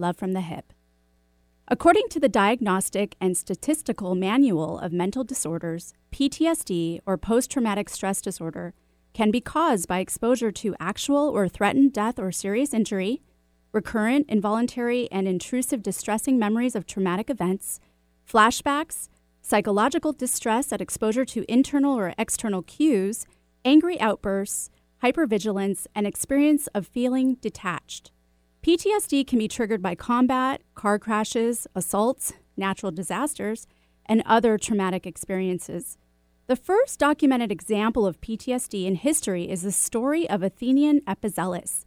Love from the Hyp. According to the Diagnostic and Statistical Manual of Mental Disorders, PTSD, or post traumatic stress disorder, can be caused by exposure to actual or threatened death or serious injury, recurrent, involuntary, and intrusive distressing memories of traumatic events, flashbacks, psychological distress at exposure to internal or external cues, angry outbursts, hypervigilance, and experience of feeling detached. PTSD can be triggered by combat, car crashes, assaults, natural disasters, and other traumatic experiences. The first documented example of PTSD in history is the story of Athenian Epizelus.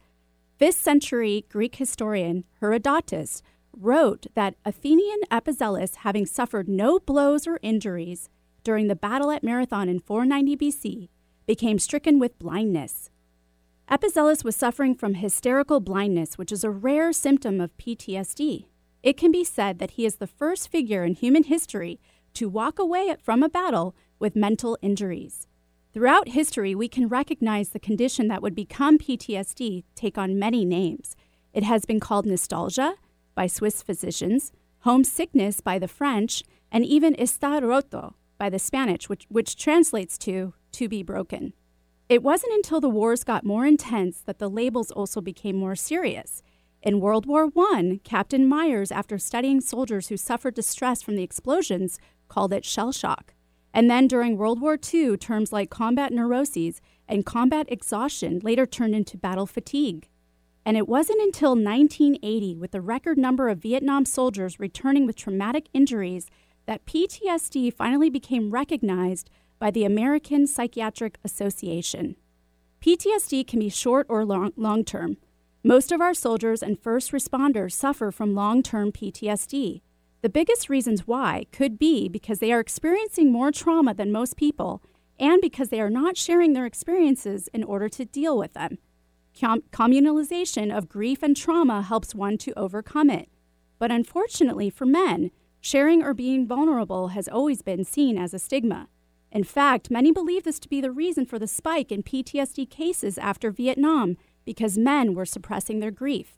5th century Greek historian Herodotus wrote that Athenian Epizelus, having suffered no blows or injuries during the battle at Marathon in 490 BC, became stricken with blindness. Epizelus was suffering from hysterical blindness, which is a rare symptom of PTSD. It can be said that he is the first figure in human history to walk away from a battle with mental injuries. Throughout history, we can recognize the condition that would become PTSD take on many names. It has been called nostalgia by Swiss physicians, homesickness by the French, and even estar roto by the Spanish, which, which translates to to be broken. It wasn't until the wars got more intense that the labels also became more serious. In World War I, Captain Myers, after studying soldiers who suffered distress from the explosions, called it shell shock. And then during World War II, terms like combat neuroses and combat exhaustion later turned into battle fatigue. And it wasn't until 1980, with the record number of Vietnam soldiers returning with traumatic injuries, that PTSD finally became recognized by the American Psychiatric Association. PTSD can be short or long term. Most of our soldiers and first responders suffer from long term PTSD. The biggest reasons why could be because they are experiencing more trauma than most people and because they are not sharing their experiences in order to deal with them. Com- communalization of grief and trauma helps one to overcome it. But unfortunately for men, sharing or being vulnerable has always been seen as a stigma. In fact, many believe this to be the reason for the spike in PTSD cases after Vietnam, because men were suppressing their grief.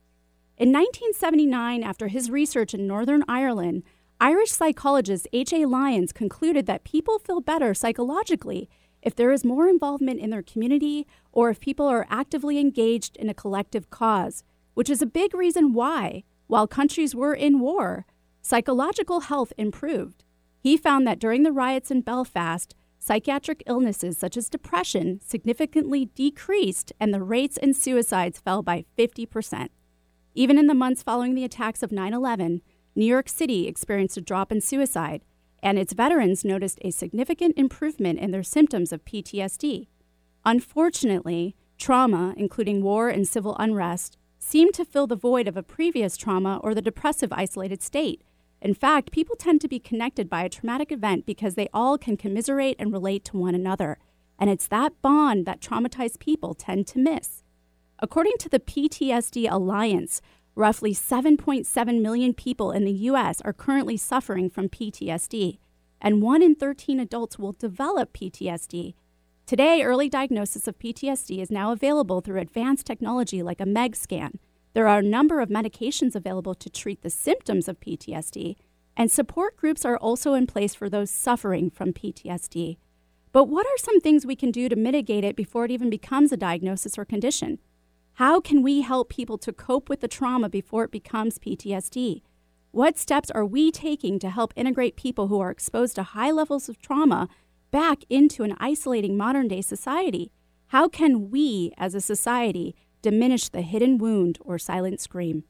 In 1979, after his research in Northern Ireland, Irish psychologist H.A. Lyons concluded that people feel better psychologically if there is more involvement in their community or if people are actively engaged in a collective cause, which is a big reason why, while countries were in war, psychological health improved. He found that during the riots in Belfast, psychiatric illnesses such as depression significantly decreased and the rates in suicides fell by 50%. Even in the months following the attacks of 9 11, New York City experienced a drop in suicide, and its veterans noticed a significant improvement in their symptoms of PTSD. Unfortunately, trauma, including war and civil unrest, seemed to fill the void of a previous trauma or the depressive isolated state in fact, people tend to be connected by a traumatic event because they all can commiserate and relate to one another. And it's that bond that traumatized people tend to miss. According to the PTSD Alliance, roughly 7.7 million people in the U.S. are currently suffering from PTSD, and 1 in 13 adults will develop PTSD. Today, early diagnosis of PTSD is now available through advanced technology like a MEG scan, there are a number of medications available to treat the symptoms of PTSD, and support groups are also in place for those suffering from PTSD. But what are some things we can do to mitigate it before it even becomes a diagnosis or condition? How can we help people to cope with the trauma before it becomes PTSD? What steps are we taking to help integrate people who are exposed to high levels of trauma back into an isolating modern day society? How can we, as a society, diminish the hidden wound or silent scream.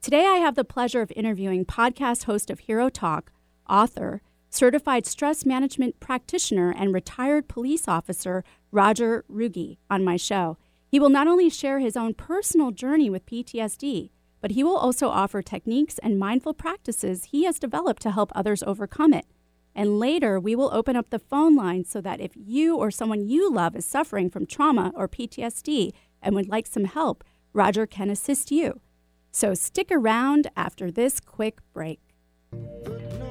Today, I have the pleasure of interviewing podcast host of Hero Talk, author, certified stress management practitioner, and retired police officer Rodger Ruge on my show. He will not only share his own personal journey with PTSD, but he will also offer techniques and mindful practices he has developed to help others overcome it. And later, we will open up the phone line so that if you or someone you love is suffering from trauma or PTSD and would like some help, Rodger can assist you. So stick around after this quick break.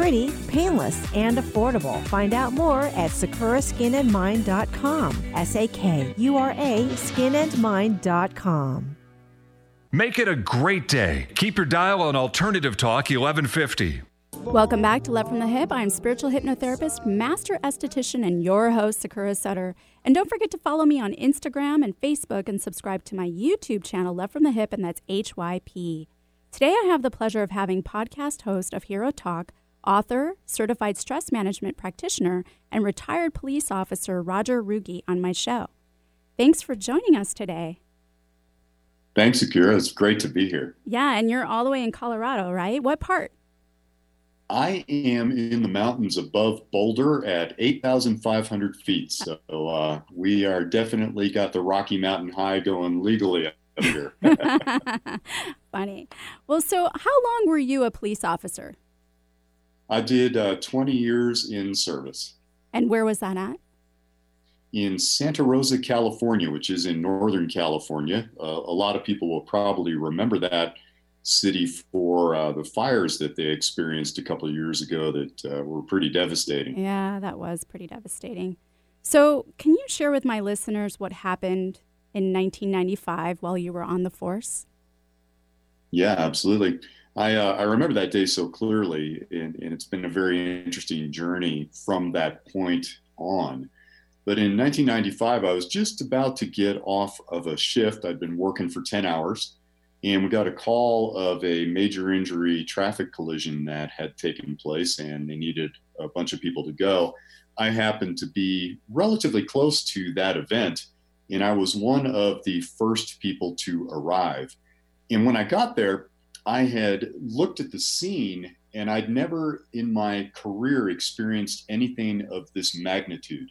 pretty, painless, and affordable. Find out more at sakuraskinandmind.com. S A K U R A skinandmind.com. Make it a great day. Keep your dial on Alternative Talk 1150. Welcome back to Love from the Hyp. I'm spiritual hypnotherapist, master esthetician, and your host, Sakura Sutter. And don't forget to follow me on Instagram and Facebook and subscribe to my YouTube channel, Love from the Hyp, and that's HYP. Today I have the pleasure of having podcast host of Hero Talk, author, certified stress management practitioner, and retired police officer Rodger Ruge on my show. Thanks for joining us today. Thanks, Sakura. It's great to be here. Yeah, and you're all the way in Colorado, right? What part? I am in the mountains above Boulder at 8,500 feet. So uh, we are definitely got the Rocky Mountain High going legally up here. Funny. Well, so how long were you a police officer? I did uh, 20 years in service. And where was that at? In Santa Rosa, California, which is in Northern California. Uh, a lot of people will probably remember that city for uh, the fires that they experienced a couple of years ago that uh, were pretty devastating. Yeah, that was pretty devastating. So, can you share with my listeners what happened in 1995 while you were on the force? Yeah, absolutely. I, uh, I remember that day so clearly, and, and, it's been a very interesting journey from that point on. But in 1995, I was just about to get off of a shift. I'd been working for 10 hours, and we got a call of a major injury traffic collision that had taken place, and they needed a bunch of people to go. I happened to be relatively close to that event, and I was one of the first people to arrive. And when I got there, I had looked at the scene and I'd never in my career experienced anything of this magnitude.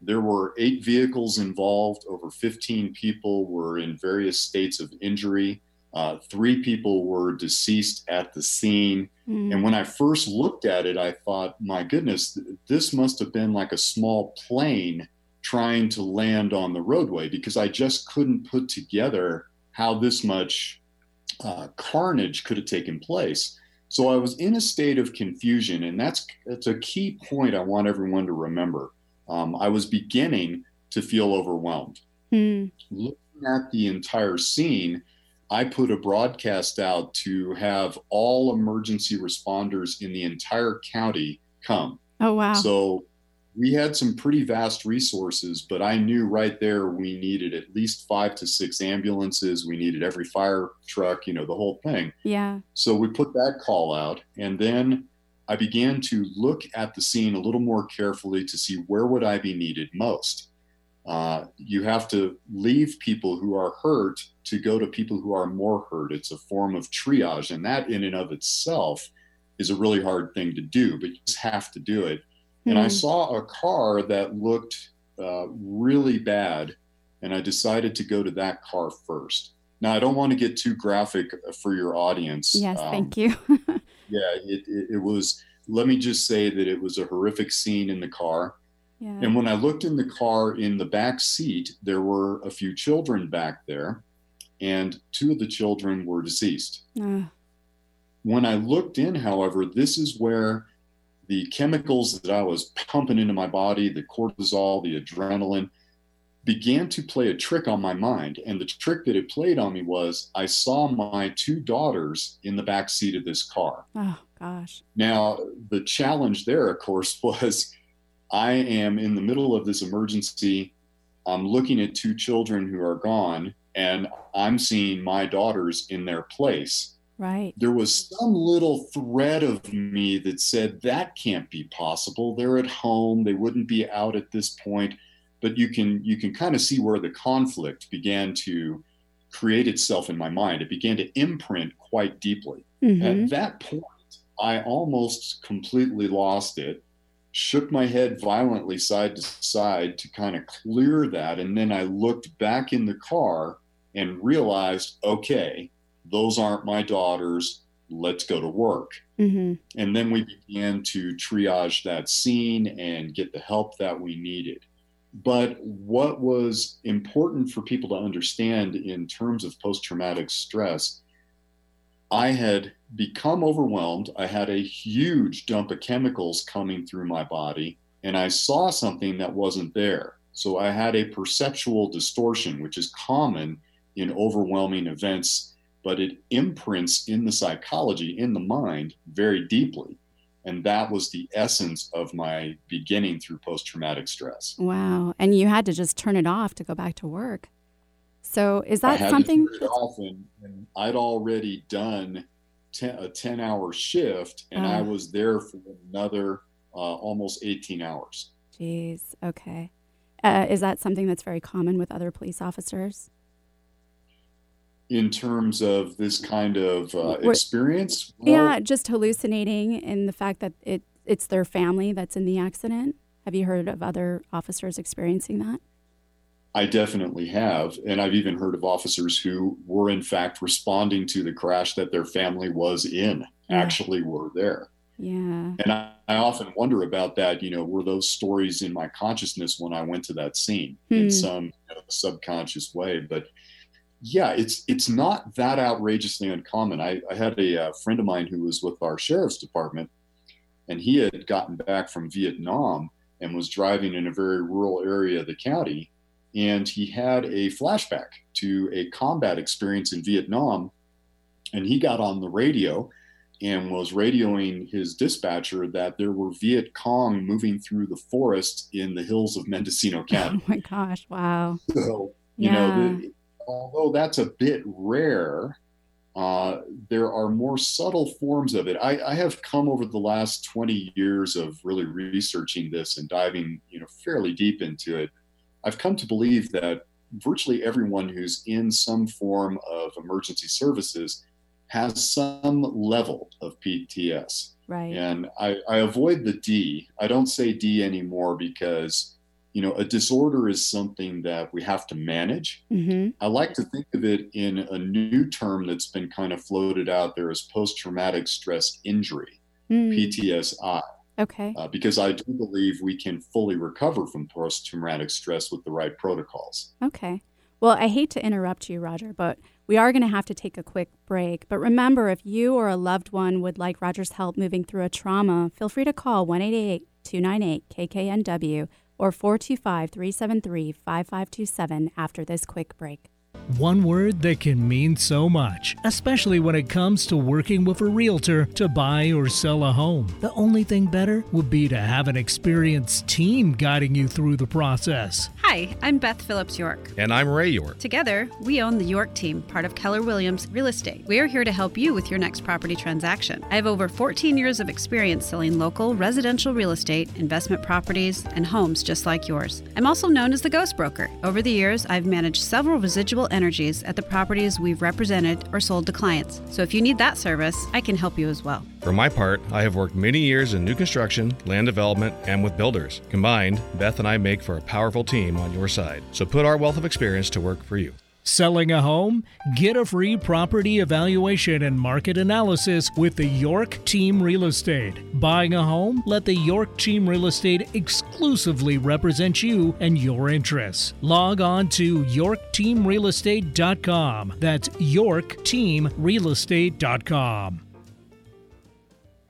There were eight vehicles involved, over 15 people were in various states of injury. Uh, three people were deceased at the scene. Mm. And when I first looked at it, I thought, my goodness, this must have been like a small plane trying to land on the roadway because I just couldn't put together how this much uh, carnage could have taken place. So I was in a state of confusion, and that's that's a key point I want everyone to remember. Um, I was beginning to feel overwhelmed. Hmm. Looking at the entire scene, I put a broadcast out to have all emergency responders in the entire county come. Oh wow! So we had some pretty vast resources, but I knew right there we needed at least five to six ambulances. We needed every fire truck, you know, the whole thing. Yeah. So we put that call out. And then I began to look at the scene a little more carefully to see where would I be needed most. Uh, you have to leave people who are hurt to go to people who are more hurt. It's a form of triage, and that in and of itself is a really hard thing to do, but you just have to do it and I hmm. saw a car that looked uh, really bad, and I decided to go to that car first. Now, I don't want to get too graphic for your audience. Yes, um, thank you. yeah, it, it, it, was, let me just say that it was a horrific scene in the car. Yeah. And when I looked in the car in the back seat, there were a few children back there, and two of the children were deceased. Uh. When I looked in, however, this is where the chemicals that I was pumping into my body, the cortisol, the adrenaline, began to play a trick on my mind. And the trick that it played on me was I saw my two daughters in the back seat of this car. Oh, gosh. Now, the challenge there, of course, was I am in the middle of this emergency. I'm looking at two children who are gone, and I'm seeing my daughters in their place. Right. There was some little thread of me that said that can't be possible. They're at home. They wouldn't be out at this point. But you can you can kind of see where the conflict began to create itself in my mind. It began to imprint quite deeply. Mm-hmm. At that point, I almost completely lost it, shook my head violently side to side to kind of clear that. And then I looked back in the car and realized, okay, those aren't my daughters. Let's go to work. Mm-hmm. And then we began to triage that scene and get the help that we needed. But what was important for people to understand in terms of post traumatic stress, I had become overwhelmed. I had a huge dump of chemicals coming through my body, and I saw something that wasn't there. So I had a perceptual distortion, which is common in overwhelming events, but it imprints in the psychology, in the mind, very deeply. And that was the essence of my beginning through post traumatic stress. Wow. And you had to just turn it off to go back to work. So is that something? to turn it off, and, I'd already done ten, a 10 hour shift, and I Ah. was there for another uh, almost 18 hours. Jeez. Okay. Uh, is that something that's very common with other police officers? In terms of this kind of uh, experience, yeah, just hallucinating and the fact that it it's their family that's in the accident. Have you heard of other officers experiencing that? I definitely have. And I've even heard of officers who were, in fact, responding to the crash that their family was in, Yeah. actually were there. Yeah. And I, I often wonder about that. You know, were those stories in my consciousness when I went to that scene Hmm. in some you know, subconscious way? But yeah, it's it's not that outrageously uncommon. I, I had a, uh friend of mine who was with our sheriff's department, and he had gotten back from Vietnam and was driving in a very rural area of the county, and he had a flashback to a combat experience in Vietnam, and he got on the radio and was radioing his dispatcher that there were Viet Cong moving through the forest in the hills of Mendocino County. Oh my gosh. Wow. So, you Yeah. know, the, although that's a bit rare, uh, there are more subtle forms of it. I, I have come over the last 20 years of really researching this and diving, you know, fairly deep into it. I've come to believe that virtually everyone who's in some form of emergency services has some level of PTS. Right. And I, I avoid the D. I don't say D anymore because, you know, a disorder is something that we have to manage. Mm-hmm. I like to think of it in a new term that's been kind of floated out there as post traumatic stress injury, PTSI, Okay. uh, because I do believe we can fully recover from post traumatic stress with the right protocols. Okay. Well, I hate to interrupt you, Rodger, but we are going to have to take a quick break. But remember, if you or a loved one would like Rodger's help moving through a trauma, feel free to call 1 298 KKNW or 425 373 5527 after this quick break. One word that can mean so much, especially when it comes to working with a realtor to buy or sell a home. The only thing better would be to have an experienced team guiding you through the process. Hi, I'm Beth Phillips York. And I'm Ray York. Together, we own the York team, part of Keller Williams Real Estate. We are here to help you with your next property transaction. I have over 14 years of experience selling local residential real estate, investment properties, and homes just like yours. I'm also known as the Ghost Broker. Over the years, I've managed several residual energies at the properties we've represented or sold to clients. So if you need that service, I can help you as well. For my part, I have worked many years in new construction, land development, and with builders. Combined, Beth and I make for a powerful team on your side. So put our wealth of experience to work for you. Selling a home? Get a free property evaluation and market analysis with the York Team Real Estate. Buying a home? Let the York Team Real Estate exclusively represent you and your interests. Log on to yorkteamrealestate.com. That's yorkteamrealestate.com.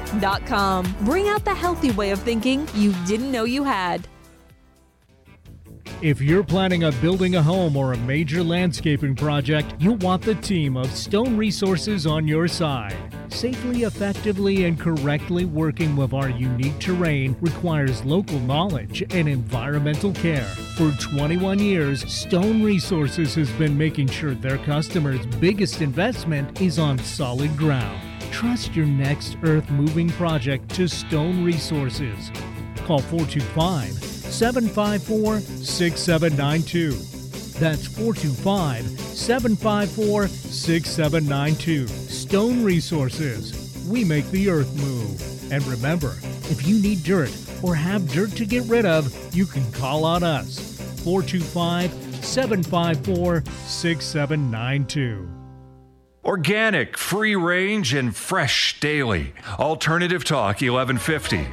skinandmind.com. Bring out the healthy way of thinking you didn't know you had. If you're planning on building a home or a major landscaping project, you'll want the team of Stone Resources on your side. Safely, effectively, and correctly working with our unique terrain requires local knowledge and environmental care. For 21 years, Stone Resources has been making sure their customers' biggest investment is on solid ground. Trust your next earth moving project to Stone Resources. Call 425 754 6792. That's 425 754 6792. Stone Resources. We make the earth move. And remember, if you need dirt or have dirt to get rid of, you can call on us. 425 754 6792. Organic, free range, and fresh daily. Alternative Talk 1150.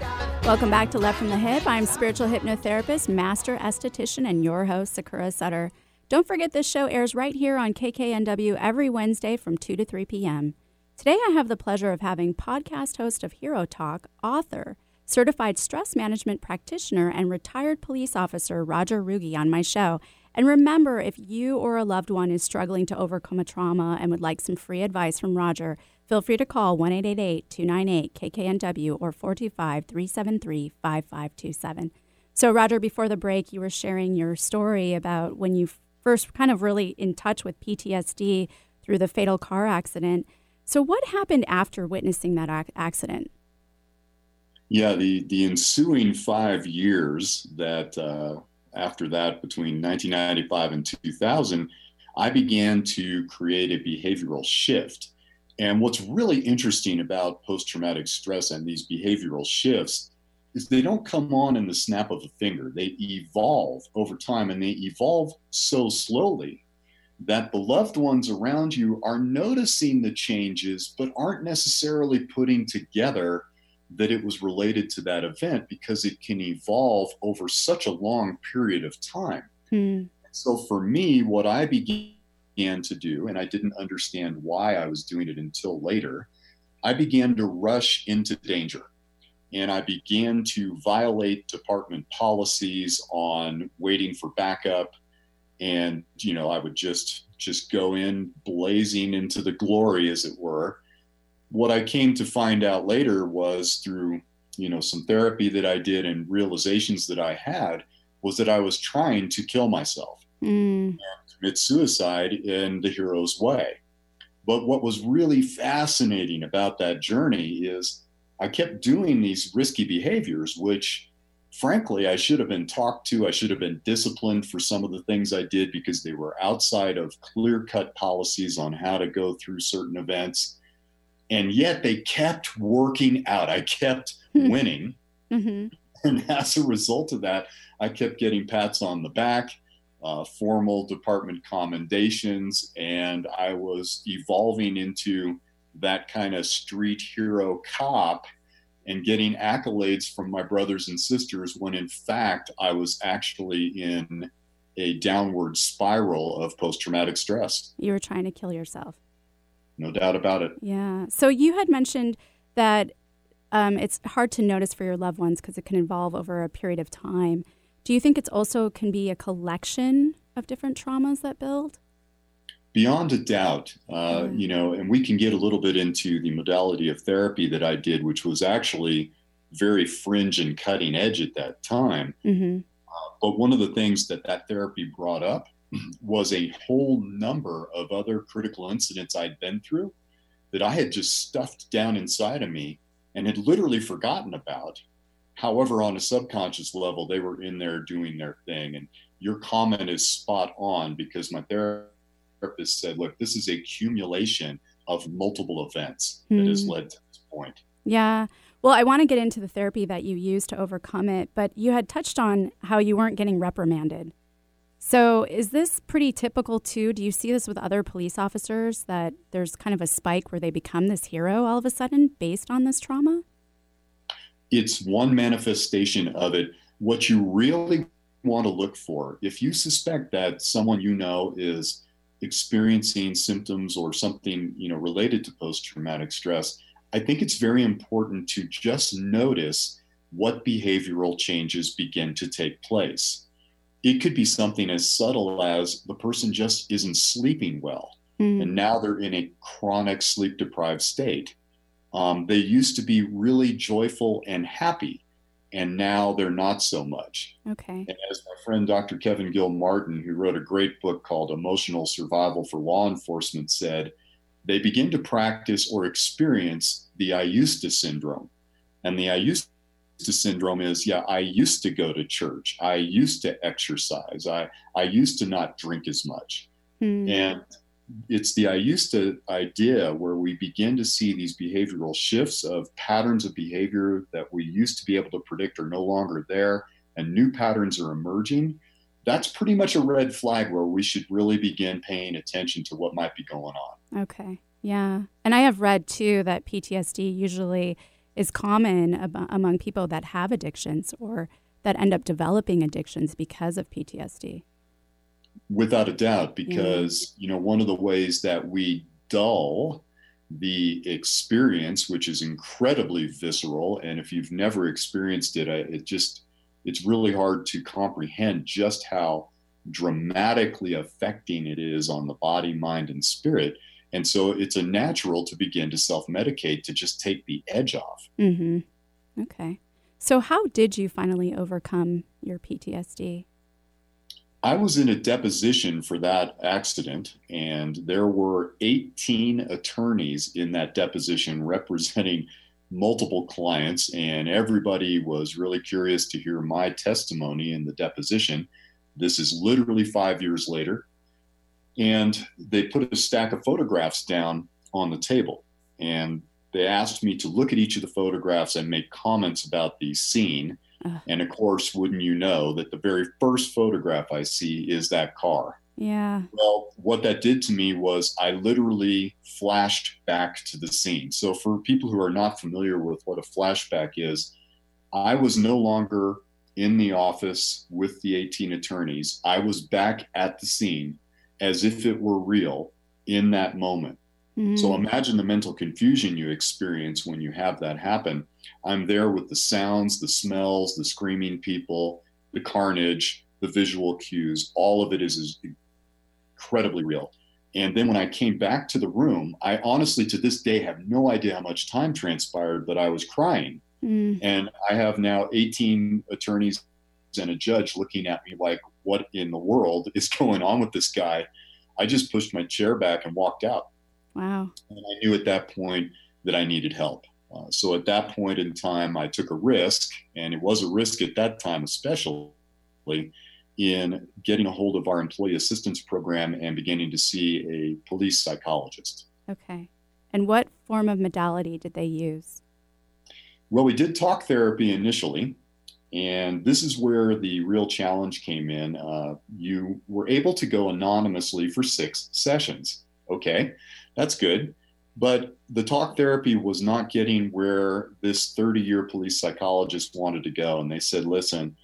Welcome back to Left from the Hyp. I'm spiritual hypnotherapist, master esthetician, and your host, Sakura Sutter. Don't forget this show airs right here on KKNW every Wednesday from 2 to 3 p.m. Today I have the pleasure of having podcast host of Hero Talk, author, certified stress management practitioner, and retired police officer Rodger Ruge on my show. And remember, if you or a loved one is struggling to overcome a trauma and would like some free advice from Rodger, feel free to call 1 298 KKNW or 425 373 5527. So, Rodger, before the break, you were sharing your story about when you first kind of really in touch with PTSD through the fatal car accident. So, what happened after witnessing that ac- accident? Yeah, the, the ensuing five years that uh, after that, between 1995 and 2000, I began to create a behavioral shift. And what's really interesting about post traumatic stress and these behavioral shifts is they don't come on in the snap of a finger. They evolve over time and they evolve so slowly that the loved ones around you are noticing the changes but aren't necessarily putting together that it was related to that event because it can evolve over such a long period of time. Hmm. So for me, what I began to do, and I didn't understand why I was doing it until later, I began to rush into danger. And I began to violate department policies on waiting for backup. And, you know, I would just just go in blazing into the glory, as it were what I came to find out later was through, you know, some therapy that I did and realizations that I had was that I was trying to kill myself mm. and commit suicide in the hero's way. But what was really fascinating about that journey is I kept doing these risky behaviors, which frankly, I should have been talked to. I should have been disciplined for some of the things I did because they were outside of clear cut policies on how to go through certain events and yet they kept working out. I kept hmm. winning. Mm-hmm. And as a result of that, I kept getting pats on the back, uh, formal department commendations, and I was evolving into that kind of street hero cop and getting accolades from my brothers and sisters when in fact I was actually in a downward spiral of post traumatic stress. You were trying to kill yourself no doubt about it. Yeah. So you had mentioned that um, it's hard to notice for your loved ones because it can evolve over a period of time. Do you think it's also can be a collection of different traumas that build? Beyond a doubt, uh, mm-hmm. you know, and we can get a little bit into the modality of therapy that I did, which was actually very fringe and cutting edge at that time. Mm-hmm. Uh, but one of the things that that therapy brought up was a whole number of other critical incidents I'd been through that I had just stuffed down inside of me and had literally forgotten about. However, on a subconscious level, they were in there doing their thing. And your comment is spot on because my therapist said, look, this is a accumulation of multiple events that has hmm. led to this point. Yeah. Well, I want to get into the therapy that you used to overcome it, but you had touched on how you weren't getting reprimanded. So, is this pretty typical too? Do you see this with other police officers that there's kind of a spike where they become this hero all of a sudden based on this trauma? It's one manifestation of it. What you really want to look for, if you suspect that someone you know is experiencing symptoms or something, you know, related to post-traumatic stress, I think it's very important to just notice what behavioral changes begin to take place it could be something as subtle as the person just isn't sleeping well mm. and now they're in a chronic sleep deprived state. Um, they used to be really joyful and happy and now they're not so much. Okay. And as my friend dr Kevin Gilmartin who wrote a great book called emotional survival for law enforcement said they begin to practice or experience the i used to syndrome and the i used to syndrome is yeah i used to go to church. I used to exercise. I i used to not drink as much. Mm. and it's the i used to idea where we begin to see these behavioral shifts of patterns of behavior that we used to be able to predict are no longer there and new patterns are emerging. That's pretty much a red flag where we should really begin paying attention to what might be going on. Okay. Yeah. And i have read too that ptsd usually is common ab- among people that have addictions or that end up developing addictions because of PTSD. Without a doubt, because yeah. you know one of the ways that we dull the experience, which is incredibly visceral, and if you've never experienced it, it just it's really hard to comprehend just how dramatically affecting it is on the body, mind, and spirit and so it's a natural to begin to self medicate to just take the edge off. Mm-hmm. Okay. So, how did you finally overcome your PTSD? I was in a deposition for that accident, and there were 18 attorneys in that deposition representing multiple clients, and everybody was really curious to hear my testimony in the deposition. This is literally five years later and they put a stack of photographs down on the table. And they asked me to look at each of the photographs and make comments about the scene. And of course wouldn't you know that the very first photograph i see is that car. Yeah. Well what that did to me was i literally flashed back to the scene. So for people who are not familiar with what a flashback is i was no longer in the office with the 18 attorneys. I was back at the scene as if it were real in that moment. Mm-hmm. So imagine the mental confusion you experience when you have that happen. I'm there with the sounds, the smells, the screaming people, the carnage, the visual cues. All of it is, is incredibly real. And then when I came back to the room, I honestly to this day have no idea how much time transpired, but I was crying. Mm. And I have now 18 attorneys and a judge looking at me like, what in the world is going on with this guy? I just pushed my chair back and walked out. Wow. And I knew at that point that I needed help. Uh, so at that point in time, I took a risk, and it was a risk at that time, especially in getting a hold of our employee assistance program and beginning to see a police psychologist. Okay. And what form of modality did they use? Well, we did talk therapy initially. And this is where the real challenge came in. Uh, you were able to go anonymously for six sessions. Okay, that's good. But the talk therapy was not getting where this 30 year police psychologist wanted to go. And they said, listen,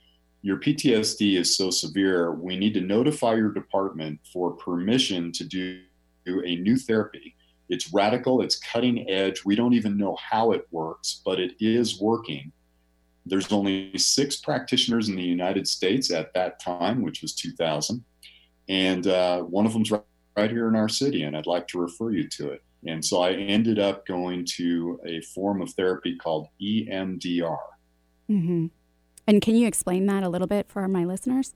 your PTSD is so severe, we need to notify your department for permission to do a new therapy. It's radical, it's cutting edge. We don't even know how it works, but it is working there's only six practitioners in the United States at that time, which was 2000. And uh, one of them's right, right here in our city, and I'd like to refer you to it. And so I ended up going to a form of therapy called EMDR. Mm-hmm. And can you explain that a little bit for my listeners?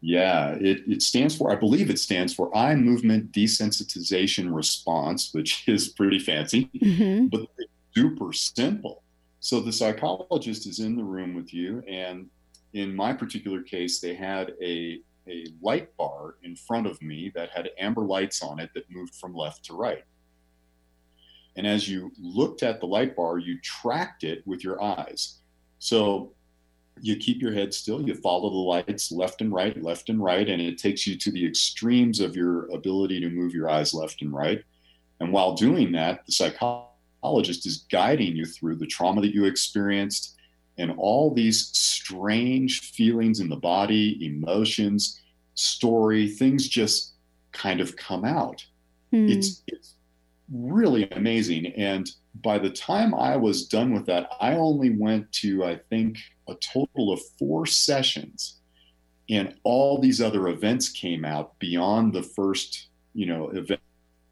Yeah, it, it stands for, I believe it stands for Eye Movement Desensitization Response, which is pretty fancy, mm-hmm. but super simple. So the psychologist is in the room with you, and in my particular case, they had a a light bar in front of me that had amber lights on it that moved from left to right. And as you looked at the light bar, you tracked it with your eyes. So you keep your head still, you follow the lights left and right, left and right, and it takes you to the extremes of your ability to move your eyes left and right. And while doing that, the psychologist is guiding you through the trauma that you experienced and all these strange feelings in the body, emotions, story, things just kind of come out. Hmm. It's, it's really amazing. And by the time I was done with that, I only went to, I think, a total of four sessions. And all these other events came out beyond the first, you know, event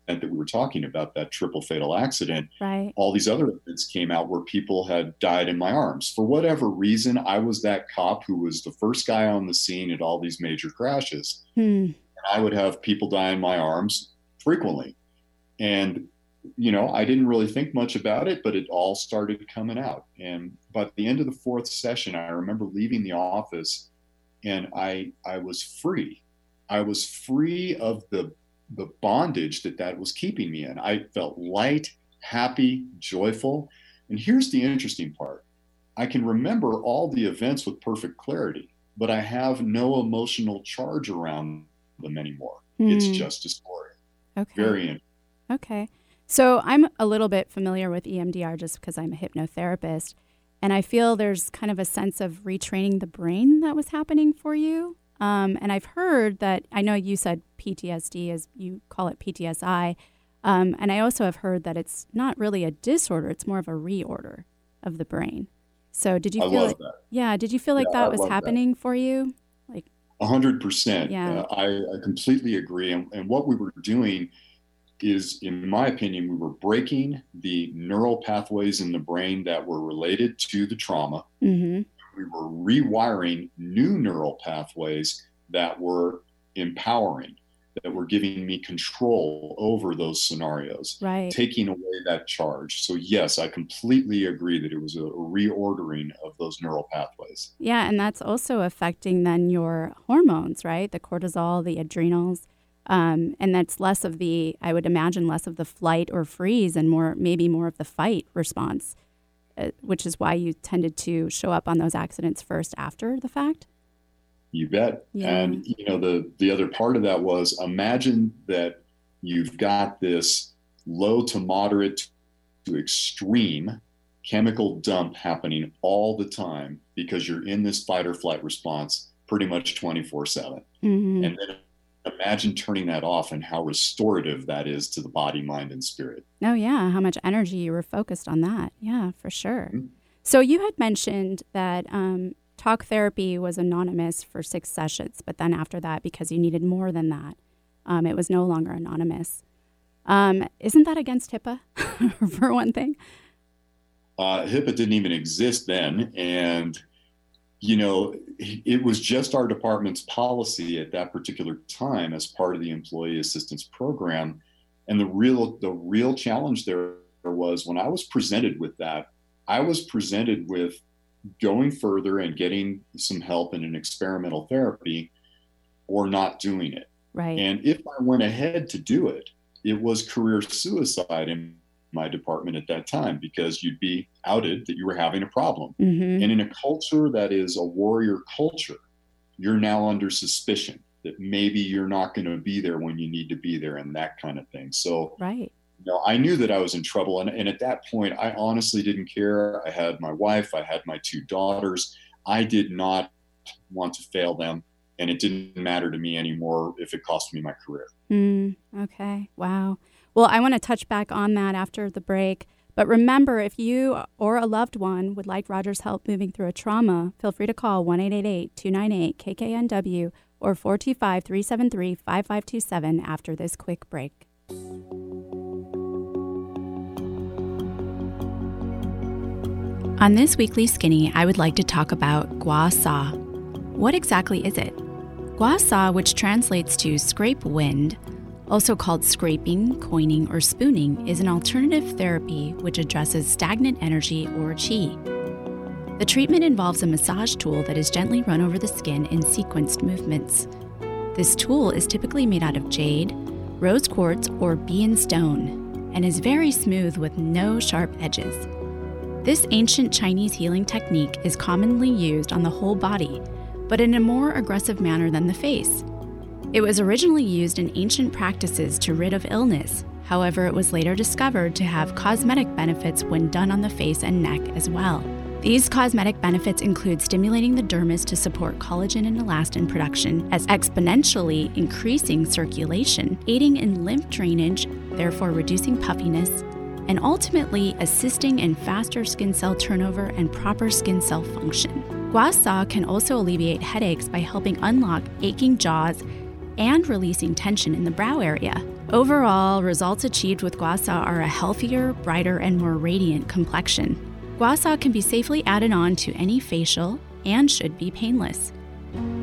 that we were talking about, that triple fatal accident. Right. All these other events came out where people had died in my arms. For whatever reason, I was that cop who was the first guy on the scene at all these major crashes. Hmm. And I would have people die in my arms frequently. And you know, I didn't really think much about it, but it all started coming out. And by the end of the fourth session, I remember leaving the office and I I was free. I was free of the the bondage that that was keeping me in. I felt light, happy, joyful. And here's the interesting part. I can remember all the events with perfect clarity, but I have no emotional charge around them anymore. Mm. It's hmm. just a story. Okay. Very interesting. Okay. So I'm a little bit familiar with EMDR just because I'm a hypnotherapist. And I feel there's kind of a sense of retraining the brain that was happening for you. Um, and I've heard that, I know you said PTSD, as you call it PTSI. Um, and I also have heard that it's not really a disorder, it's more of a reorder of the brain. So did you I feel like, that. yeah, did you feel like yeah, that was happening that. for you? Like a hundred percent. Yeah. Uh, I, I completely agree. And, and what we were doing is, in my opinion, we were breaking the neural pathways in the brain that were related to the trauma. Mm-hmm. We were rewiring new neural pathways that were empowering, that were giving me control over those scenarios, right. taking away that charge. So, yes, I completely agree that it was a reordering of those neural pathways. Yeah, and that's also affecting then your hormones, right? The cortisol, the adrenals. Um, and that's less of the, I would imagine, less of the flight or freeze and more, maybe more of the fight response, uh, which is why you tended to show up on those accidents first after the fact. You bet. Yeah. And, you know, the, the other part of that was imagine that you've got this low to moderate to extreme chemical dump happening all the time because you're in this fight or flight response pretty much 24 7. Mm-hmm. And then imagine turning that off and how restorative that is to the body, mind, and spirit. Oh, yeah. How much energy you were focused on that. Yeah, for sure. Mm-hmm. So you had mentioned that um, talk therapy was anonymous for six sessions, but then after that, because you needed more than that, um, it was no longer anonymous. Um, isn't that against HIPAA, for one thing? Uh, HIPAA didn't even exist then. And you know, it was just our department's policy at that particular time as part of the employee assistance program. And the real the real challenge there was when I was presented with that, I was presented with going further and getting some help in an experimental therapy or not doing it. Right. And if I went ahead to do it, it was career suicide in my department at that time because you'd be outed that you were having a problem. Mm-hmm. And in a culture that is a warrior culture, you're now under suspicion that maybe you're not going to be there when you need to be there and that kind of thing. So, right. You know, I knew that I was in trouble. And, and at that point, I honestly didn't care. I had my wife, I had my two daughters. I did not want to fail them. And it didn't matter to me anymore if it cost me my career. Mm, okay. Wow. Well, I want to touch back on that after the break. But remember, if you or a loved one would like Rodger's help moving through a trauma, feel free to call 1 298 KKNW or 425 373 5527 after this quick break. On this weekly skinny, I would like to talk about gua sha. What exactly is it? Gua sha, which translates to scrape wind, also called scraping, coining, or spooning, is an alternative therapy which addresses stagnant energy or qi. The treatment involves a massage tool that is gently run over the skin in sequenced movements. This tool is typically made out of jade, rose quartz, or bian stone. and is very smooth with no sharp edges. This ancient Chinese healing technique is commonly used on the whole body, but in a more aggressive manner than the face. It was originally used in ancient practices to rid of illness, however, it was later discovered to have cosmetic benefits when done on the face and neck as well. These cosmetic benefits include stimulating the dermis to support collagen and elastin production, as exponentially increasing circulation, aiding in lymph drainage, therefore reducing puffiness, and ultimately assisting in faster skin cell turnover and proper skin cell function. Gua can also alleviate headaches by helping unlock aching jaws and releasing tension in the brow area. Overall, results achieved with Gua Sha are a healthier, brighter, and more radiant complexion. Gua Sha can be safely added on to any facial and should be painless.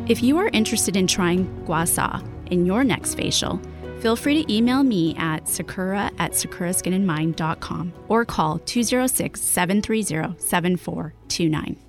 If you are interested in trying Gua Sha in your next facial, feel free to email me at sakura at sakuraskinandmind.com or call 206 730 7429.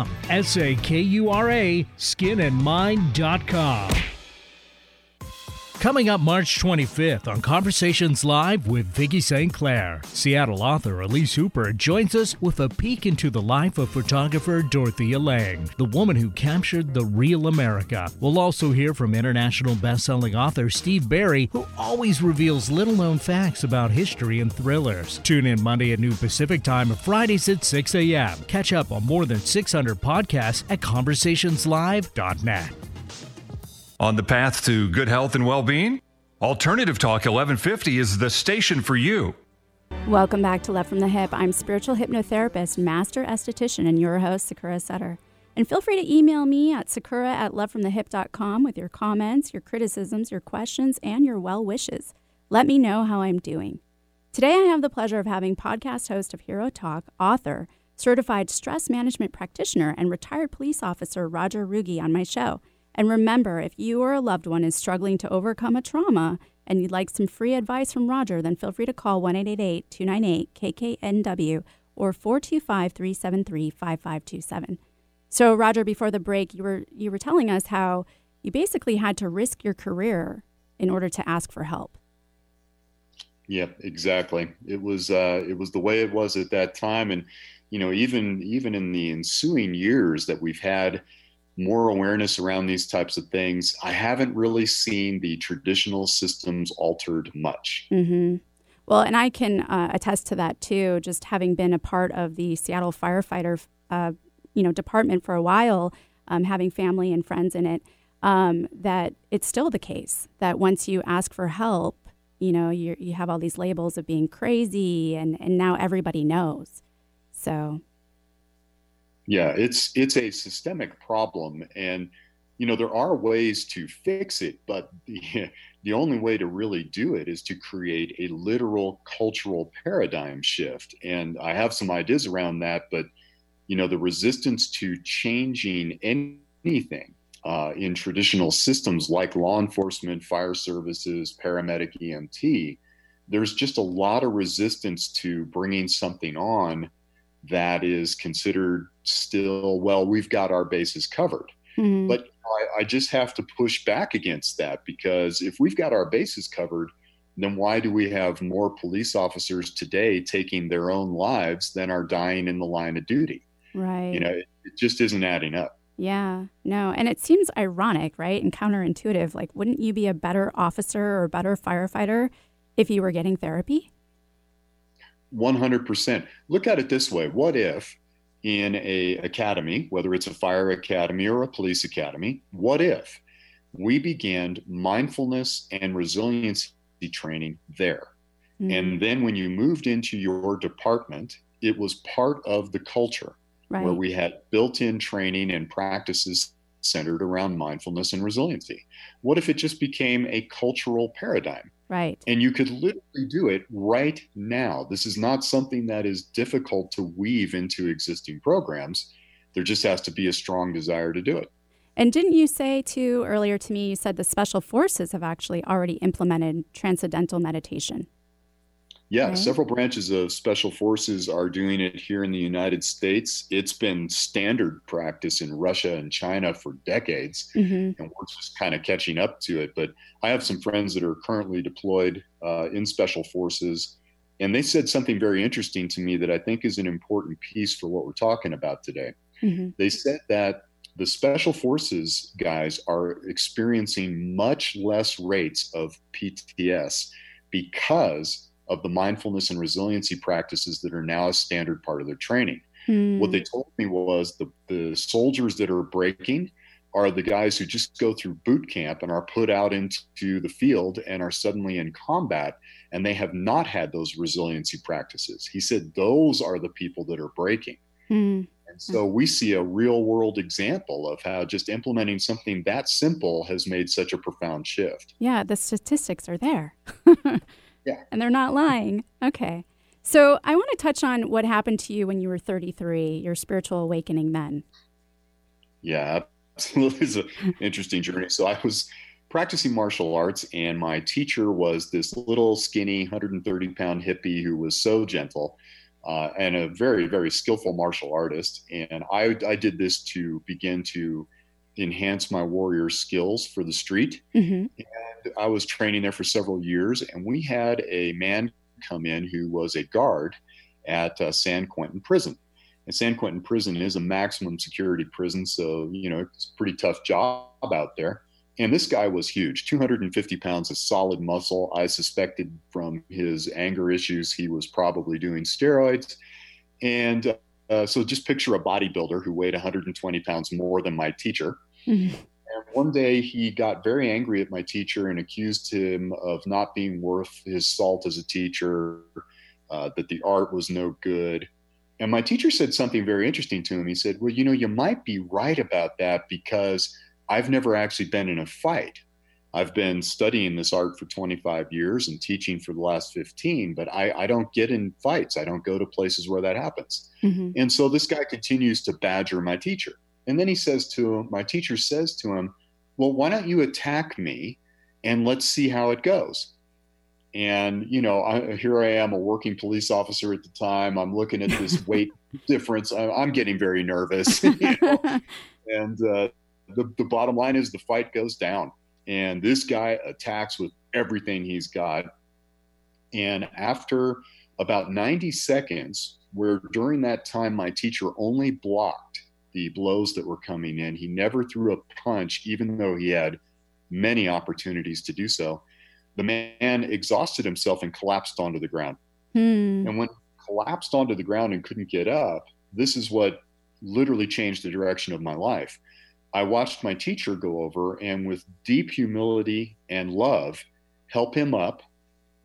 S A K U R A, skinandmind.com. Coming up March 25th on Conversations Live with Vicki St. Clair, Seattle author Elise Hooper joins us with a peek into the life of photographer Dorothea Lange, the woman who captured the real America. We'll also hear from international best-selling author Steve Berry, who always reveals little-known facts about history and thrillers. Tune in Monday at noon Pacific Time, Fridays at 6 a.m. Catch up on more than 600 podcasts at conversationslive.net. On the path to good health and well being? Alternative Talk 1150 is the station for you. Welcome back to Love from the Hyp. I'm spiritual hypnotherapist, master esthetician, and your host, Sakura Sutter. And feel free to email me at sakura at lovefromthehip.com with your comments, your criticisms, your questions, and your well wishes. Let me know how I'm doing. Today, I have the pleasure of having podcast host of Hero Talk, author, certified stress management practitioner, and retired police officer Rodger Ruge on my show. And remember, if you or a loved one is struggling to overcome a trauma and you'd like some free advice from Rodger, then feel free to call 1 298 KKNW or 425 373 5527. So, Rodger, before the break, you were, you were telling us how you basically had to risk your career in order to ask for help. Yep, exactly. It was uh, it was the way it was at that time, and you know, even even in the ensuing years that we've had more awareness around these types of things, I haven't really seen the traditional systems altered much. Mm-hmm. Well, and I can uh, attest to that too. Just having been a part of the Seattle firefighter, uh, you know, department for a while, um, having family and friends in it, um, that it's still the case that once you ask for help, you know, you you have all these labels of being crazy, and and now everybody knows. So yeah, it's it's a systemic problem, and you know there are ways to fix it, but the the only way to really do it is to create a literal cultural paradigm shift. And I have some ideas around that, but you know the resistance to changing anything uh, in traditional systems like law enforcement, fire services, paramedic, EMT, there's just a lot of resistance to bringing something on that is considered still, well, we've got our bases covered. Mm-hmm. But I, I, just have to push back against that because if we've got our bases covered, then why do we have more police officers today taking their own lives than are dying in the line of duty? Right. You know, it, it just isn't adding up. Yeah, no. And it seems ironic, right? And counterintuitive. Like, wouldn't you be a better officer or better firefighter if you were getting therapy? 100%. Look at it this way. What if in a academy, whether it's a fire academy or a police academy, what if we began mindfulness and resiliency training there? Mm-hmm. And then when you moved into your department, it was part of the culture right. where we had built in training and practices centered around mindfulness and resiliency? What if it just became a cultural paradigm? Right. And you could literally do it right now. This is not something that is difficult to weave into existing programs. There just has to be a strong desire to do it. And didn't you say too earlier to me, you said the special forces have actually already implemented transcendental meditation? Yeah, right. several branches of special forces are doing it here in the United States. It's been standard practice in Russia and China for decades, mm-hmm. and we're just kind of catching up to it. But I have some friends that are currently deployed uh, in special forces, and they said something very interesting to me that I think is an important piece for what we're talking about today. Mm-hmm. They said that the special forces guys are experiencing much less rates of PTS because of the mindfulness and resiliency practices that are now a standard part of their training. Mm. What they told me was the, the soldiers that are breaking are the guys who just go through boot camp and are put out into the field and are suddenly in combat and they have not had those resiliency practices. He said those are the people that are breaking. Mm. And so we see a real world example of how just implementing something that simple has made such a profound shift. Yeah, the statistics are there. Yeah. And they're not lying. Okay. So I want to touch on what happened to you when you were 33, your spiritual awakening then. Yeah, absolutely. It's an interesting journey. So I was practicing martial arts, and my teacher was this little skinny, 130 pound hippie who was so gentle. Uh, and a very, very skillful martial artist. And I, I did this to begin to enhance my warrior skills for the street. Mm-hmm. And I was training there for several years, and we had a man come in who was a guard at uh, San Quentin Prison. And San Quentin Prison is a maximum security prison, so you know it's a pretty tough job out there. And this guy was huge 250 pounds of solid muscle. I suspected from his anger issues he was probably doing steroids. And uh, so just picture a bodybuilder who weighed 120 pounds more than my teacher. Mm-hmm. And one day he got very angry at my teacher and accused him of not being worth his salt as a teacher, uh, that the art was no good. And my teacher said something very interesting to him. He said, Well, you know, you might be right about that because I've never actually been in a fight. I've been studying this art for 25 years and teaching for the last 15, but I, I don't get in fights. I don't go to places where that happens. Mm-hmm. And so this guy continues to badger my teacher. And then he says to him, my teacher says to him, Well, why don't you attack me and let's see how it goes? And, you know, I, here I am, a working police officer at the time. I'm looking at this weight difference. I, am getting very nervous. You know? and uh, the, the bottom line is the fight goes down and this guy attacks with everything he's got. And after about 90 seconds, where during that time my teacher only blocked the blows that were coming in, he never threw a punch, even though he had many opportunities to do so. The man exhausted himself and collapsed onto the ground. Hmm. And when collapsed onto the ground and couldn't get up, this is what literally changed the direction of my life. I watched my teacher go over and with deep humility and love help him up,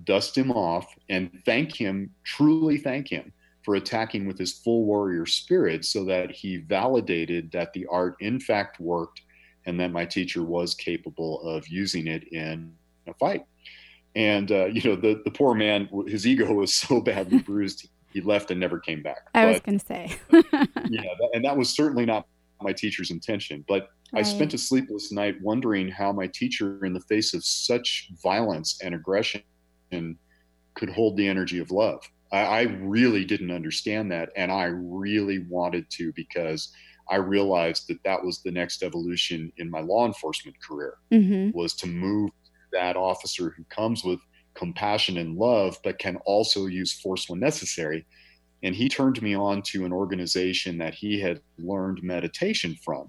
dust him off, and thank him, truly thank him for attacking with his full warrior spirit so that he validated that the art in fact worked and that my teacher was capable of using it in a fight. And, uh, you know, the, the poor man, his ego was so badly bruised, he left and never came back. I but, was going to say. yeah, and that was certainly not my teacher's intention. But right. I spent a sleepless night wondering how my teacher, in the face of such violence and aggression, could hold the energy of love. I, I really didn't understand that, and I really wanted to because I realized that that was the next evolution in my law enforcement career mm-hmm. was to move that officer who comes with compassion and love, but can also use force when necessary and he turned me on to an organization that he had learned meditation from.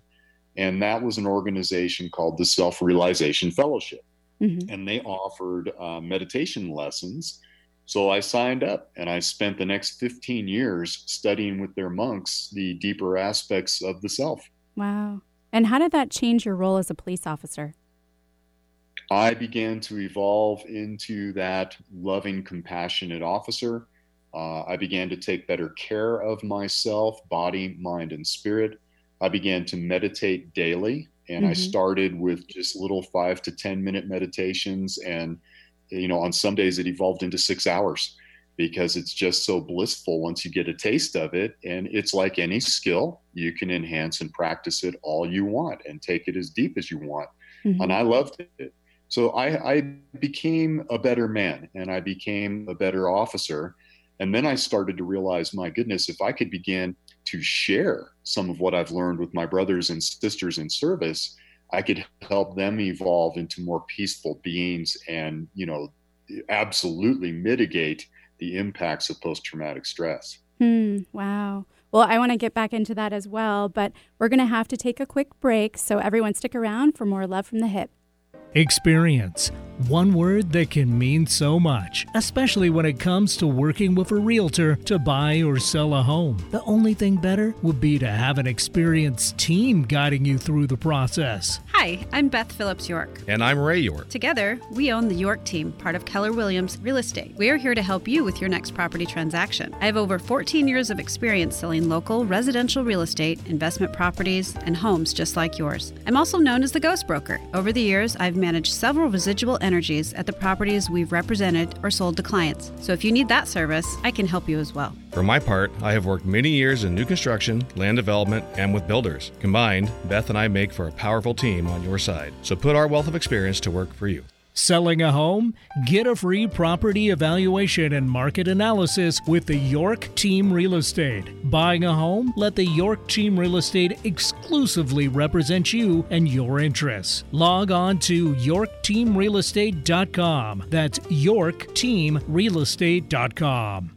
And that was an organization called the Self Realization Fellowship. Mm-hmm. And they offered uh, meditation lessons. So I signed up and I spent the next 15 years studying with their monks the deeper aspects of the self. Wow. And how did that change your role as a police officer? I began to evolve into that loving, compassionate officer. Uh, I began to take better care of myself, body, mind, and spirit. I began to meditate daily And mm-hmm. I started with just little five to 10 minute meditations. And, you know, on some days it evolved into six hours because it's just so blissful once you get a taste of it. And it's like any skill, you can enhance and practice it all you want and take it as deep as you want. Mm-hmm. And I loved it. So I, I became a better man and I became a better officer. And then I started to realize, my goodness, if I could begin to share some of what I've learned with my brothers and sisters in service, I could help them evolve into more peaceful beings and, you know, absolutely mitigate the impacts of post traumatic stress. Hmm, wow. Well, I want to get back into that as well, but we're going to have to take a quick break. So, everyone, stick around for more Love from the Hyp. Experience. One word that can mean so much, especially when it comes to working with a realtor to buy or sell a home. The only thing better would be to have an experienced team guiding you through the process. Hi, I'm Beth Phillips York. And I'm Ray York. Together, we own the York team, part of Keller Williams Real Estate. We are here to help you with your next property transaction. I have over 14 years of experience selling local residential real estate, investment properties, and homes just like yours. I'm also known as the Ghost Broker. Over the years, I've managed several residual energies at the properties we've represented or sold to clients. So if you need that service, I can help you as well. For my part, I have worked many years in new construction, land development, and with builders. Combined, Beth and I make for a powerful team on your side. So put our wealth of experience to work for you. Selling a home? Get a free property evaluation and market analysis with the York Team Real Estate. Buying a home? Let the York Team Real Estate exclusively represent you and your interests. Log on to yorkteamrealestate.com. That's yorkteamrealestate.com.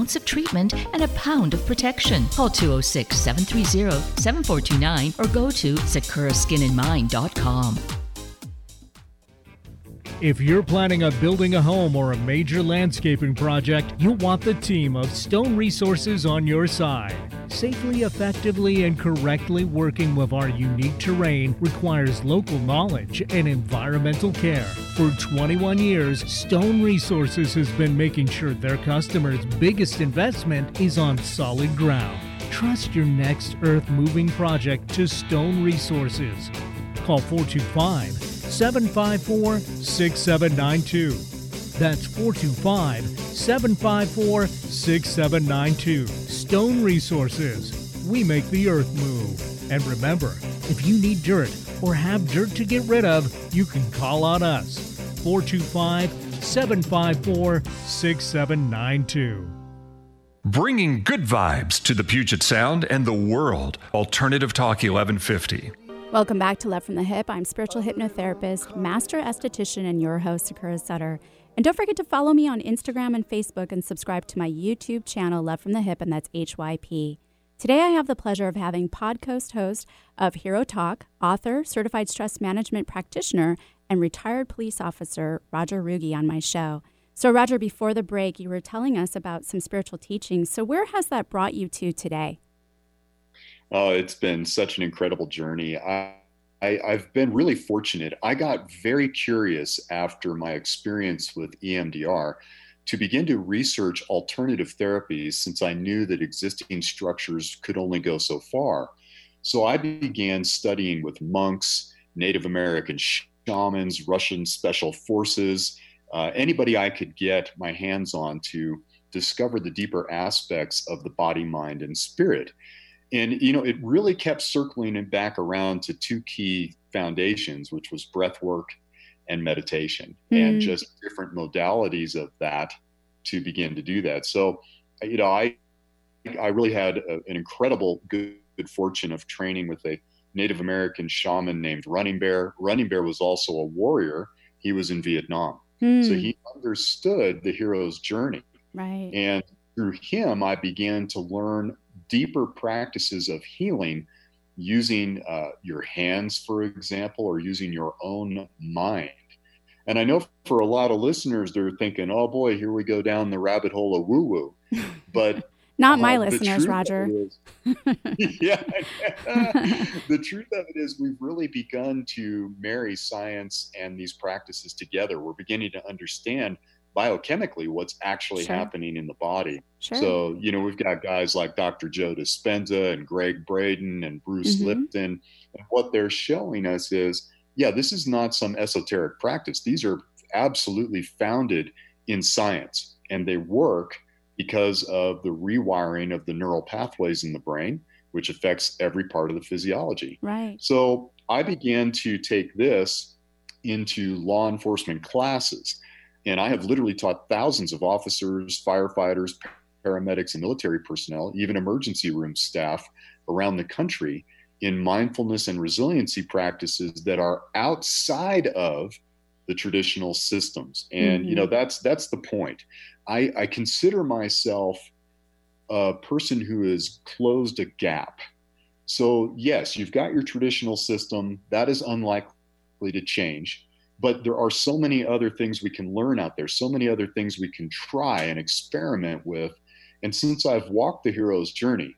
ounce of treatment and a pound of protection. Call 206 730 7429 or go to sakuraskinandmind.com. If you're planning on building a home or a major landscaping project, you want the team of Stone Resources on your side. Safely, effectively, and correctly working with our unique terrain requires local knowledge and environmental care. For 21 years, Stone Resources has been making sure their customers' biggest investment is on solid ground. Trust your next earth moving project to Stone Resources. Call 425 754 6792. That's 425 754 6792. Stone Resources. We make the earth move. And remember, if you need dirt or have dirt to get rid of, you can call on us. 425 754 6792. Bringing good vibes to the Puget Sound and the world. Alternative Talk 1150. Welcome back to Love from the Hyp. I'm spiritual hypnotherapist, master esthetician, and your host, Sakura Sutter. And don't forget to follow me on Instagram and Facebook and subscribe to my YouTube channel, Love from the Hyp, and that's HYP. Today, I have the pleasure of having podcast host of Hero Talk, author, certified stress management practitioner, and retired police officer Rodger Ruge on my show. So, Rodger, before the break, you were telling us about some spiritual teachings. So, where has that brought you to today? Oh, it's been such an incredible journey. I, I, have been really fortunate. I got very curious after my experience with EMDR to begin to research alternative therapies since I knew that existing structures could only go so far. So I began studying with monks, Native American shamans, Russian special forces, uh, anybody I could get my hands on to discover the deeper aspects of the body, mind, and spirit and you know it really kept circling and back around to two key foundations which was breath work and meditation mm. and just different modalities of that to begin to do that. So you know i i really had a, an incredible good, good fortune of training with a native american shaman named running bear. Running bear was also a warrior. He was in vietnam. Mm. so he understood the hero's journey. Right. And through him i began to learn deeper practices of healing using uh, your hands, for example, or using your own mind. And I know for a lot of listeners, they're thinking, oh boy, here we go down the rabbit hole of woo woo. But not my uh, listeners, Rodger. Is, yeah. the truth of it is, we've really begun to marry science and these practices together. We're beginning to understand biochemically what's actually sure. happening in the body. Sure. So, you know, we've got guys like Dr. Joe Dispenza and Gregg Braden and Bruce mm-hmm. Lipton. And what they're showing us is, yeah, this is not some esoteric practice. These are absolutely founded in science and they work because of the rewiring of the neural pathways in the brain, which affects every part of the physiology. Right. So I began to take this into law enforcement classes. And I have literally taught thousands of officers, firefighters, paramedics, and military personnel, even emergency room staff around the country in mindfulness and resiliency practices that are outside of the traditional systems. And mm-hmm. you know that's that's the point. I, I consider myself a person who has closed a gap. So yes, you've got your traditional system that is unlikely to change but there are so many other things we can learn out there, so many other things we can try and experiment with. And since I've walked the hero's journey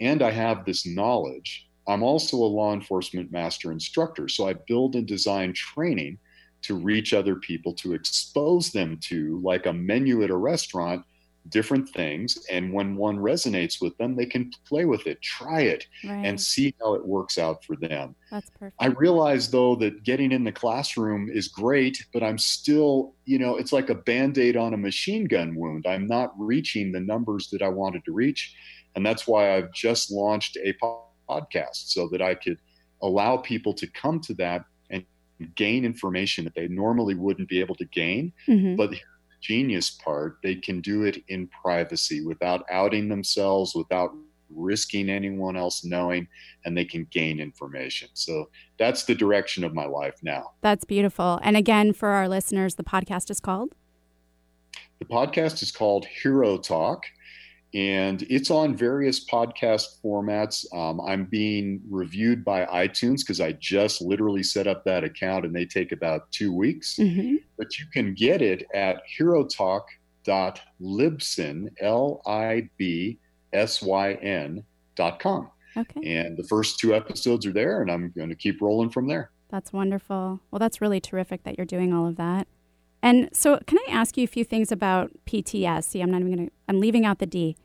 and I have this knowledge, I'm also a law enforcement master instructor. So I build and design training to reach other people, to expose them to, like a menu at a restaurant, different things and when one resonates with them they can play with it try it right. and see how it works out for them that's perfect i realize though that getting in the classroom is great but i'm still you know it's like a band-aid on a machine gun wound i'm not reaching the numbers that i wanted to reach and that's why i've just launched a podcast so that i could allow people to come to that and gain information that they normally wouldn't be able to gain mm-hmm. but genius part, they can do it in privacy without outing themselves, without risking anyone else knowing, and they can gain information. So that's the direction of my life now. That's beautiful. And again, for our listeners, the podcast is called? The podcast is called Hero Talk and it's on various podcast formats. Um, I'm being reviewed by iTunes because I just literally set up that account and they take about two weeks. Mm-hmm. But you can get it at herotalk.libsyn, L I B S Y N dot com. Okay. And the first two episodes are there, and I'm going to keep rolling from there. That's wonderful. Well, that's really terrific that you're doing all of that. And so, can I ask you a few things about PTS? See, I'm not even going to, I'm leaving out the D.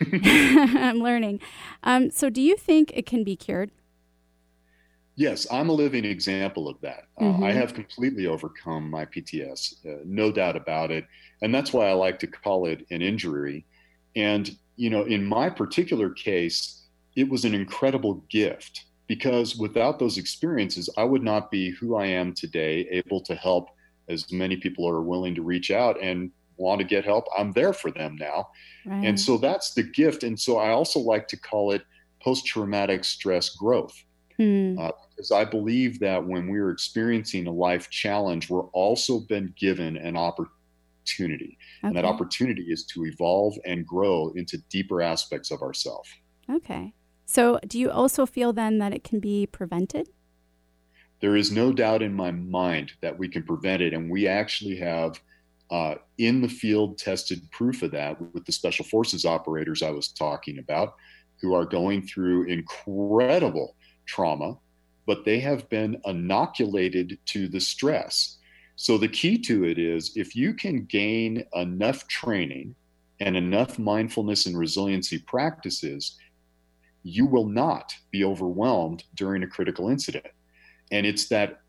I'm learning. Um, so, do you think it can be cured? Yes, I'm a living example of that. Mm-hmm. Uh, I have completely overcome my PTS, uh, no doubt about it. And that's why I like to call it an injury. And, you know, in my particular case, it was an incredible gift because without those experiences, I would not be who I am today, able to help as many people are willing to reach out and want to get help, I'm there for them now. Right. And so that's the gift. And so I also like to call it post traumatic stress growth. Hmm. Uh, because I believe that when we're experiencing a life challenge, we're also been given an opportunity. Okay. And that opportunity is to evolve and grow into deeper aspects of ourselves. Okay. So, do you also feel then that it can be prevented? There is no doubt in my mind that we can prevent it. And we actually have uh, in the field tested proof of that with the special forces operators I was talking about, who are going through incredible trauma, but they have been inoculated to the stress. So the key to it is if you can gain enough training and enough mindfulness and resiliency practices, you will not be overwhelmed during a critical incident. And it's that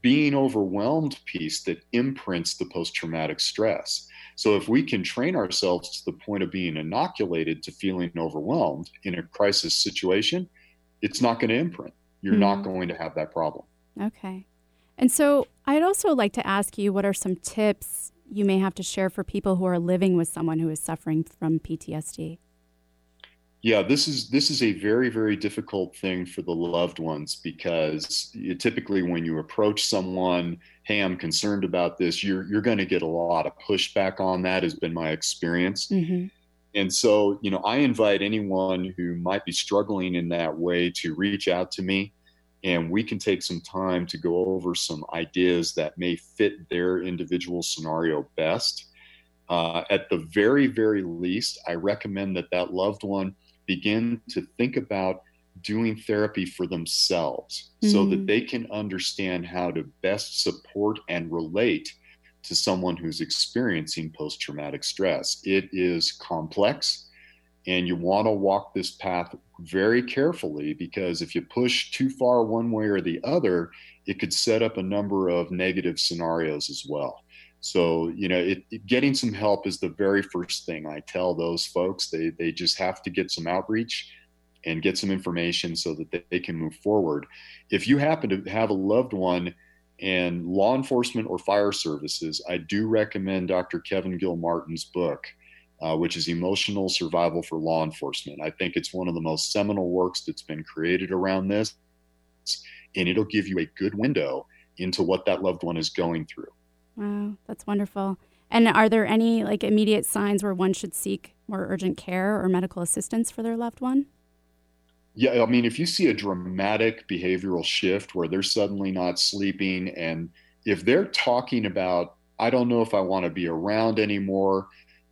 being overwhelmed piece that imprints the post traumatic stress. So, if we can train ourselves to the point of being inoculated to feeling overwhelmed in a crisis situation, it's not going to imprint. You're mm-hmm. not going to have that problem. Okay. And so, I'd also like to ask you what are some tips you may have to share for people who are living with someone who is suffering from PTSD? Yeah this is this is a very very difficult thing for the loved ones because you, typically when you approach someone hey i'm concerned about this you're you're going to get a lot of pushback on that has been my experience mm-hmm. And so, you know, I invite anyone who might be struggling in that way to reach out to me and we can take some time to go over some ideas that may fit their individual scenario best. Uh, at the very, very least, I recommend that that loved one begin to think about doing therapy for themselves mm-hmm. so that mm. they can understand how to best support and relate to someone who's experiencing post traumatic stress. It is complex, and you want to walk this path very carefully because if you push too far one way or the other, it could set up a number of negative scenarios as well. So, you know, it, it, getting some help is the very first thing I tell those folks. They, they just have to get some outreach and get some information so that they, can move forward. If you happen to have a loved one in law enforcement or fire services, I do recommend Dr. Kevin Gilmartin's book, uh, which is Emotional Survival for Law Enforcement. I think it's one of the most seminal works that's been created around this, and it'll give you a good window into what that loved one is going through. Wow, that's wonderful. And are there any like immediate signs where one should seek more urgent care or medical assistance for their loved one? Yeah, I mean, if you see a dramatic behavioral shift where they're suddenly not sleeping, and if they're talking about, I don't know if I want to be around anymore,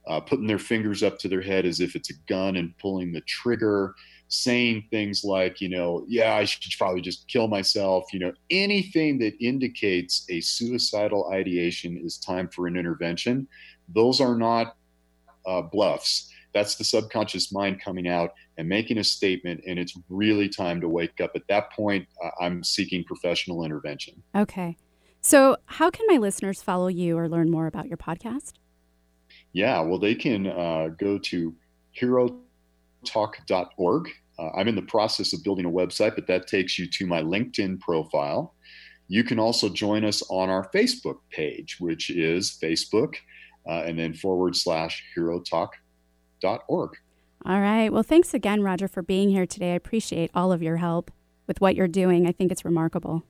uh, putting their fingers up to their head as if it's a gun and pulling the trigger, saying things like, you know, yeah, I should probably just kill myself, you know, anything that indicates a suicidal ideation is time for an intervention. Those are not uh, bluffs. That's the subconscious mind coming out and making a statement and it's really time to wake up. At that point uh, i'm seeking professional intervention. Okay. So how can my listeners follow you or learn more about your podcast? Yeah well they can uh, go to hero herotalk.org uh, i'm in the process of building a website but that takes you to my linkedin profile you can also join us on our facebook page which is facebook uh, and then forward slash hero talk all right. Well, thanks again, Rodger, for being here today. I appreciate all of your help with what you're doing. I think it's remarkable.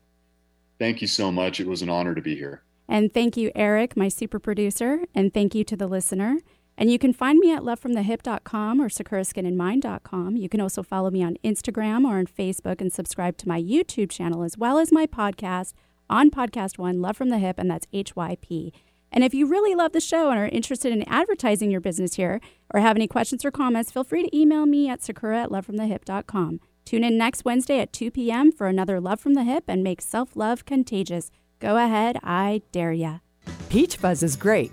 Thank you so much. It was an honor to be here. And thank you, Eric, my super producer. And thank you to the listener. And you can find me at lovefromthehip.com or sakuraskinandmind.com. You can also follow me on Instagram or on Facebook and subscribe to my YouTube channel as well as my podcast on Podcast One, Love from the Hyp, and that's HYP. And if you really love the show and are interested in advertising your business here or have any questions or comments, feel free to email me at sakura at lovefromthehip.com. Tune in next Wednesday at 2 p.m. for another Love from the Hyp and make self love contagious. Go ahead, I dare ya. Peach Fuzz is great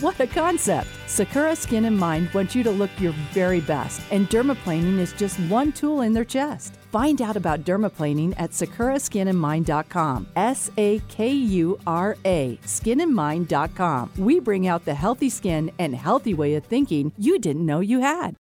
What a concept! Sakura Skin and Mind wants you to look your very best, and dermaplaning is just one tool in their chest. Find out about dermaplaning at sakuraskinandmind.com. S A K U R A, skinandmind.com. We bring out the healthy skin and healthy way of thinking you didn't know you had.